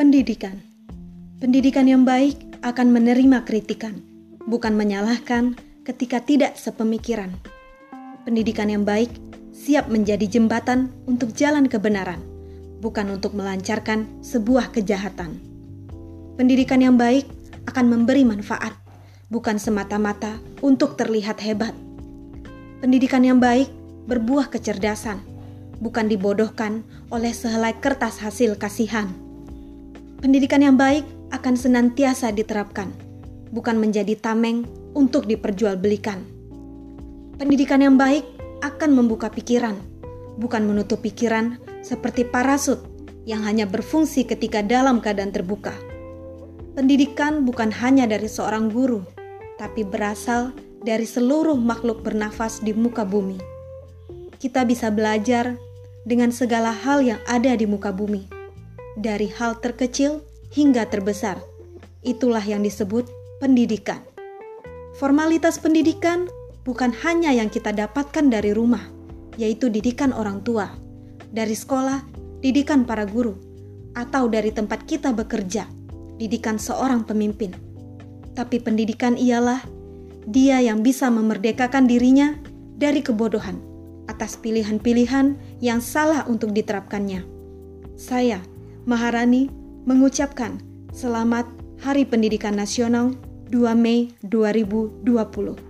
Pendidikan Pendidikan yang baik akan menerima kritikan, bukan menyalahkan ketika tidak sepemikiran. Pendidikan yang baik siap menjadi jembatan untuk jalan kebenaran, bukan untuk melancarkan sebuah kejahatan. Pendidikan yang baik akan memberi manfaat, bukan semata-mata untuk terlihat hebat. Pendidikan yang baik berbuah kecerdasan, bukan dibodohkan oleh sehelai kertas hasil kasihan. Pendidikan yang baik akan senantiasa diterapkan, bukan menjadi tameng untuk diperjualbelikan. Pendidikan yang baik akan membuka pikiran, bukan menutup pikiran seperti parasut yang hanya berfungsi ketika dalam keadaan terbuka. Pendidikan bukan hanya dari seorang guru, tapi berasal dari seluruh makhluk bernafas di muka bumi. Kita bisa belajar dengan segala hal yang ada di muka bumi, dari hal terkecil hingga terbesar. Itulah yang disebut pendidikan. Formalitas pendidikan bukan hanya yang kita dapatkan dari rumah, yaitu didikan orang tua, dari sekolah, didikan para guru, atau dari tempat kita bekerja, didikan seorang pemimpin. Tapi pendidikan ialah dia yang bisa memerdekakan dirinya dari kebodohan atas pilihan-pilihan yang salah untuk diterapkannya. Saya, Maharani, mengucapkan selamat Hari Pendidikan Nasional 2 Mei 2020.